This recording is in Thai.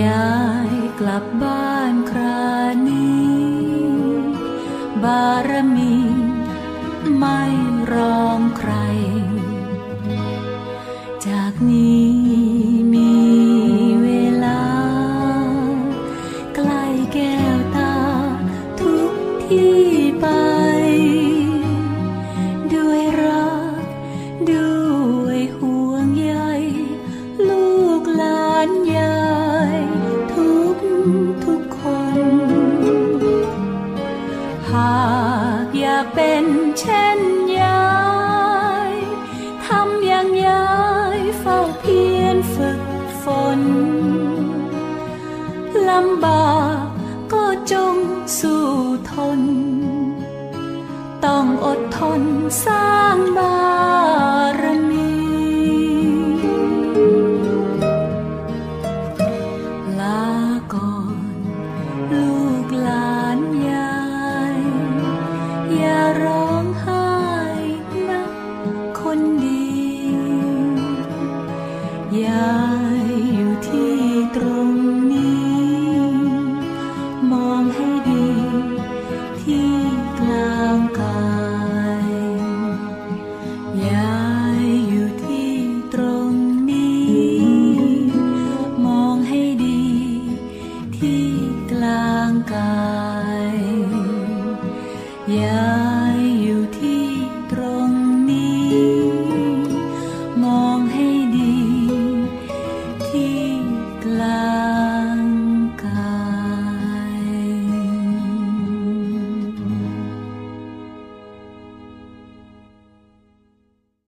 ยายกลับบ้านครานี้ บารมีไม่รองใคร จากนี้มีเวลา ใกล้แก้วตาทุกที่ น ลำบากก็จงสู้ทน ต้องอดทนสร้างบารมี ลาก่อนลูกหลานยาย อย่าร้องไห้นะคนดี อยู่ 夜